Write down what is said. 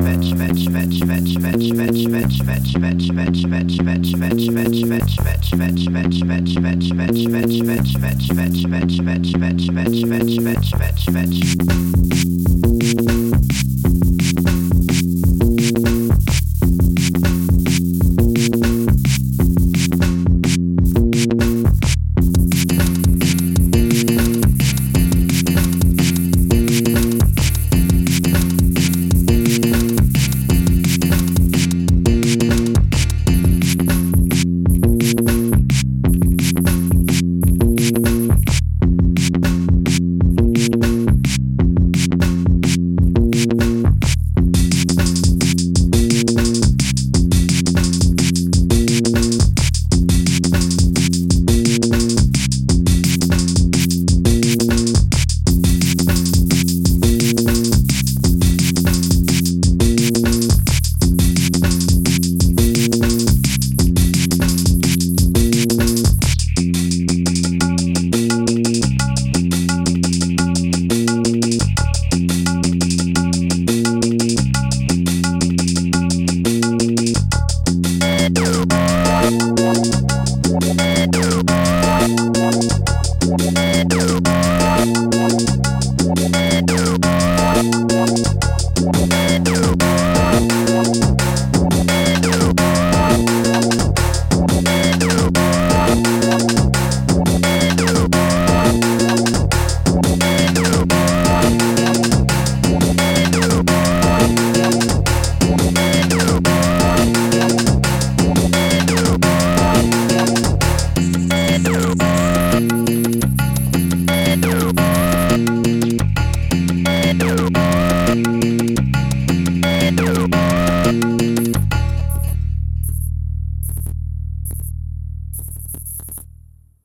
match match match match match